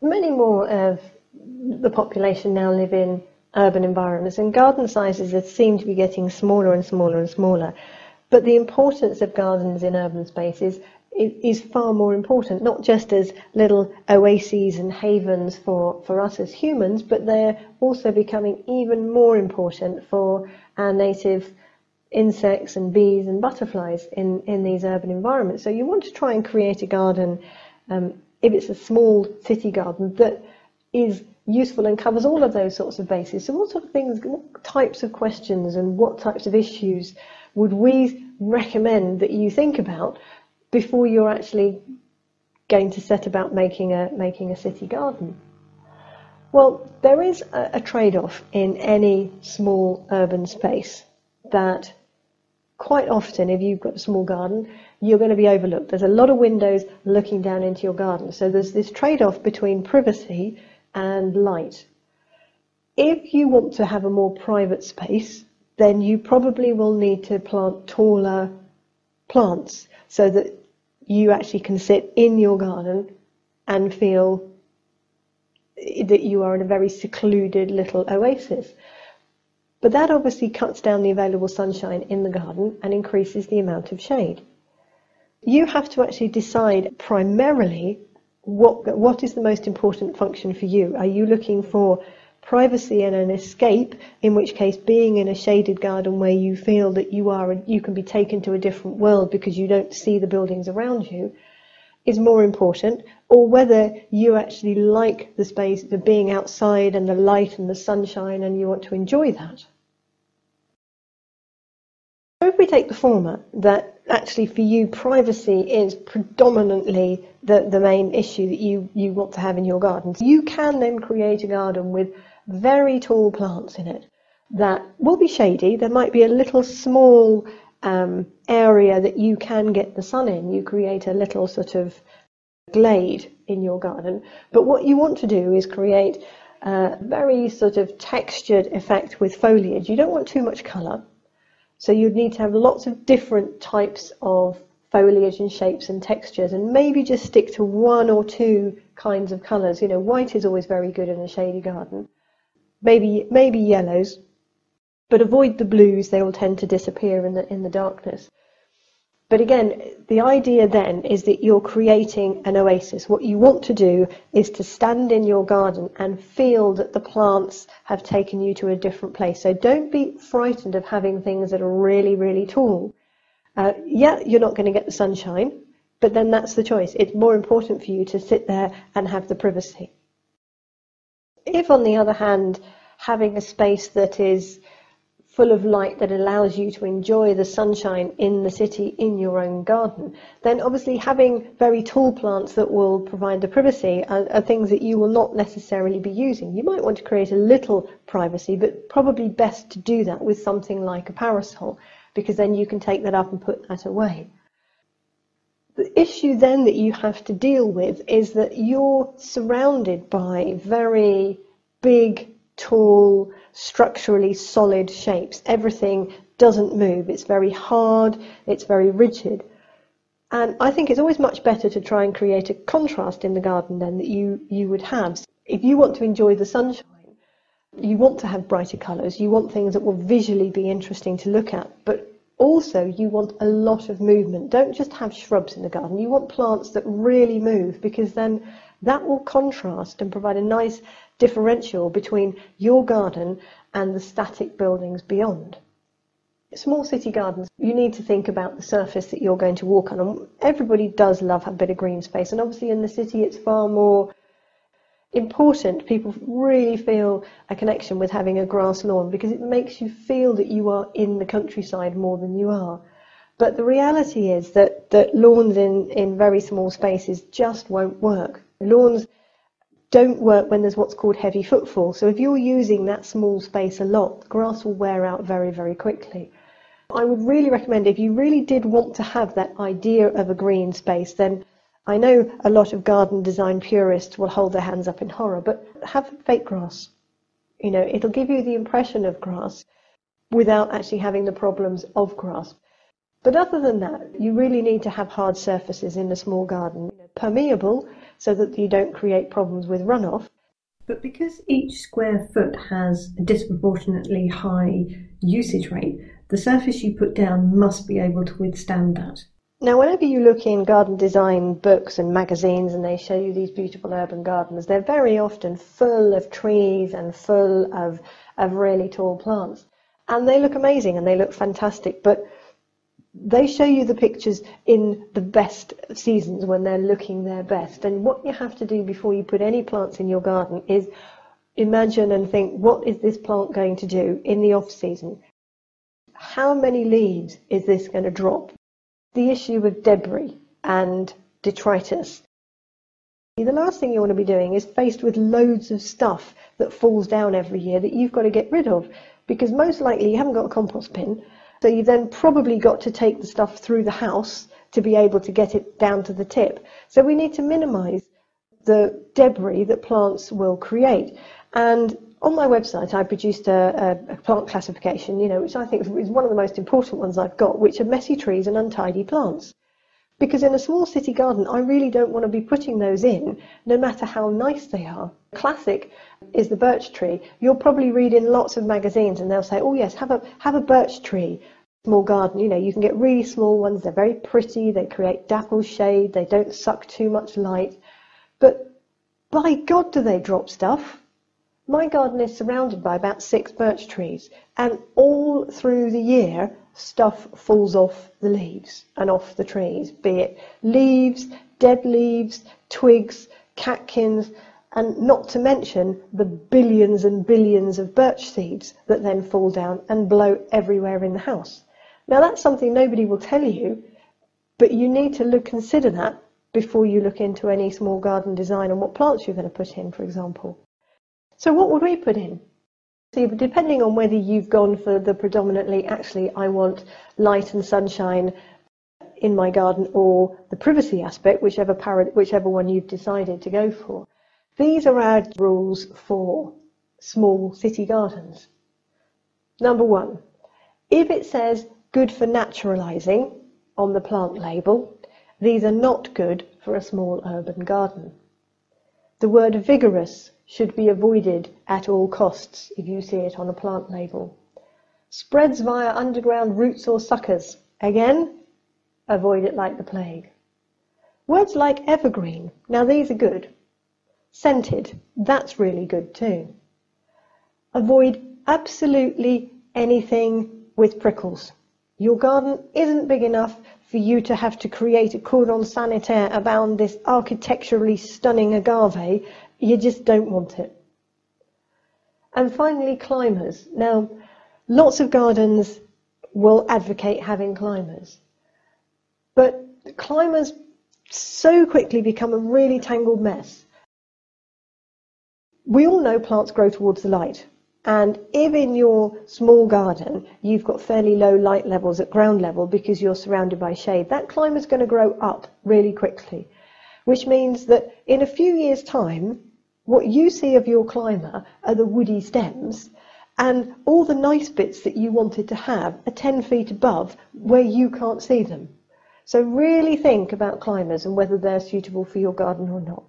many more of the population now live in urban environments, and garden sizes seem to be getting smaller and smaller and smaller. But the importance of gardens in urban spaces is far more important, not just as little oases and havens for, for us as humans, but they're also becoming even more important for our native insects and bees and butterflies in, in these urban environments. So you want to try and create a garden, um, if it's a small city garden, that is useful and covers all of those sorts of bases. So what sort of things, what types of questions and what types of issues would we recommend that you think about before you're actually going to set about making a making a city garden? Well, there is a, a trade-off in any small urban space that quite often, if you've got a small garden, you're going to be overlooked. There's a lot of windows looking down into your garden. So there's this trade-off between privacy and light. If you want to have a more private space, then you probably will need to plant taller plants so that you actually can sit in your garden and feel that you are in a very secluded little oasis. But that obviously cuts down the available sunshine in the garden and increases the amount of shade. You have to actually decide primarily what, what is the most important function for you? Are you looking for privacy and an escape, in which case being in a shaded garden where you feel that you are, you can be taken to a different world because you don't see the buildings around you, is more important, or whether you actually like the space, the being outside and the light and the sunshine and you want to enjoy that. So if we take the former, that actually for you privacy is predominantly the, the main issue that you, you want to have in your garden, you can then create a garden with very tall plants in it that will be shady. There might be a little small um, area that you can get the sun in. You create a little sort of glade in your garden. But what you want to do is create a very sort of textured effect with foliage. You don't want too much colour. So you'd need to have lots of different types of foliage and shapes and textures and maybe just stick to one or two kinds of colours. You know, white is always very good in a shady garden. Maybe, maybe yellows, but avoid the blues, they will tend to disappear in the, in the darkness. But again, the idea then is that you're creating an oasis. What you want to do is to stand in your garden and feel that the plants have taken you to a different place. So don't be frightened of having things that are really, really tall. Uh, yeah, you're not going to get the sunshine, but then that's the choice. It's more important for you to sit there and have the privacy. If, on the other hand, having a space that is full of light that allows you to enjoy the sunshine in the city in your own garden, then obviously having very tall plants that will provide the privacy are, are, things that you will not necessarily be using. You might want to create a little privacy, but probably best to do that with something like a parasol, because then you can take that up and put that away. The issue then that you have to deal with is that you're surrounded by very big, tall, structurally solid shapes. Everything doesn't move. It's very hard, it's very rigid. And I think it's always much better to try and create a contrast in the garden then that you, you would have. If you want to enjoy the sunshine, you want to have brighter colours, you want things that will visually be interesting to look at, but also you want a lot of movement. Don't just have shrubs in the garden, you want plants that really move because then that will contrast and provide a nice differential between your garden and the static buildings beyond. Small city gardens, you need to think about the surface that you're going to walk on. And everybody does love a bit of green space, and obviously in the city it's far more important. People really feel a connection with having a grass lawn because it makes you feel that you are in the countryside more than you are. But the reality is that, that lawns in, in very small spaces just won't work. Lawns don't work when there's what's called heavy footfall. So if you're using that small space a lot, grass will wear out very, very quickly. I would really recommend if you really did want to have that idea of a green space, then I know a lot of garden design purists will hold their hands up in horror, but have fake grass. You know, it'll give you the impression of grass without actually having the problems of grass. But other than that, you really need to have hard surfaces in a small garden. Permeable so that you don't create problems with runoff. But because each square foot has a disproportionately high usage rate, the surface you put down must be able to withstand that. Now, whenever you look in garden design books and magazines and they show you these beautiful urban gardens, they're very often full of trees and full of, of really tall plants. And they look amazing and they look fantastic, but they show you the pictures in the best seasons when they're looking their best. And what you have to do before you put any plants in your garden is imagine and think, what is this plant going to do in the off season? How many leaves is this going to drop? the issue of debris and detritus. The last thing you want to be doing is faced with loads of stuff that falls down every year that you've got to get rid of because most likely you haven't got a compost bin. So you've then probably got to take the stuff through the house to be able to get it down to the tip. So we need to minimize the debris that plants will create. And on my website, I produced a, a, a, plant classification, you know, which I think is one of the most important ones I've got, which are messy trees and untidy plants. Because in a small city garden, I really don't want to be putting those in, no matter how nice they are. Classic is the birch tree. You'll probably read in lots of magazines, and they'll say, "Oh yes, have a have a birch tree." Small garden, you know, you can get really small ones. They're very pretty. They create dapple shade. They don't suck too much light. But by God, do they drop stuff? My garden is surrounded by about six birch trees, and all through the year, stuff falls off the leaves and off the trees, be it leaves, dead leaves, twigs, catkins, and not to mention the billions and billions of birch seeds that then fall down and blow everywhere in the house. Now that's something nobody will tell you, but you need to look, consider that before you look into any small garden design and what plants you're going to put in, for example. So what would we put in? So depending on whether you've gone for the predominantly, actually, I want light and sunshine in my garden or the privacy aspect, whichever, whichever one you've decided to go for. These are our rules for small city gardens. Number one, if it says good for naturalising on the plant label, these are not good for a small urban garden. The word vigorous should be avoided at all costs if you see it on a plant label. Spreads via underground roots or suckers. Again, avoid it like the plague. Words like evergreen, now these are good. Scented, that's really good too. Avoid absolutely anything with prickles. Your garden isn't big enough for you to have to create a cordon sanitaire around this architecturally stunning agave you just don't want it. And finally, climbers. Now, lots of gardens will advocate having climbers. But climbers so quickly become a really tangled mess. We all know plants grow towards the light. And if in your small garden you've got fairly low light levels at ground level because you're surrounded by shade, that climber's going to grow up really quickly. Which means that in a few years' time, what you see of your climber are the woody stems, and all the nice bits that you wanted to have are 10 feet above where you can't see them. So really think about climbers and whether they're suitable for your garden or not.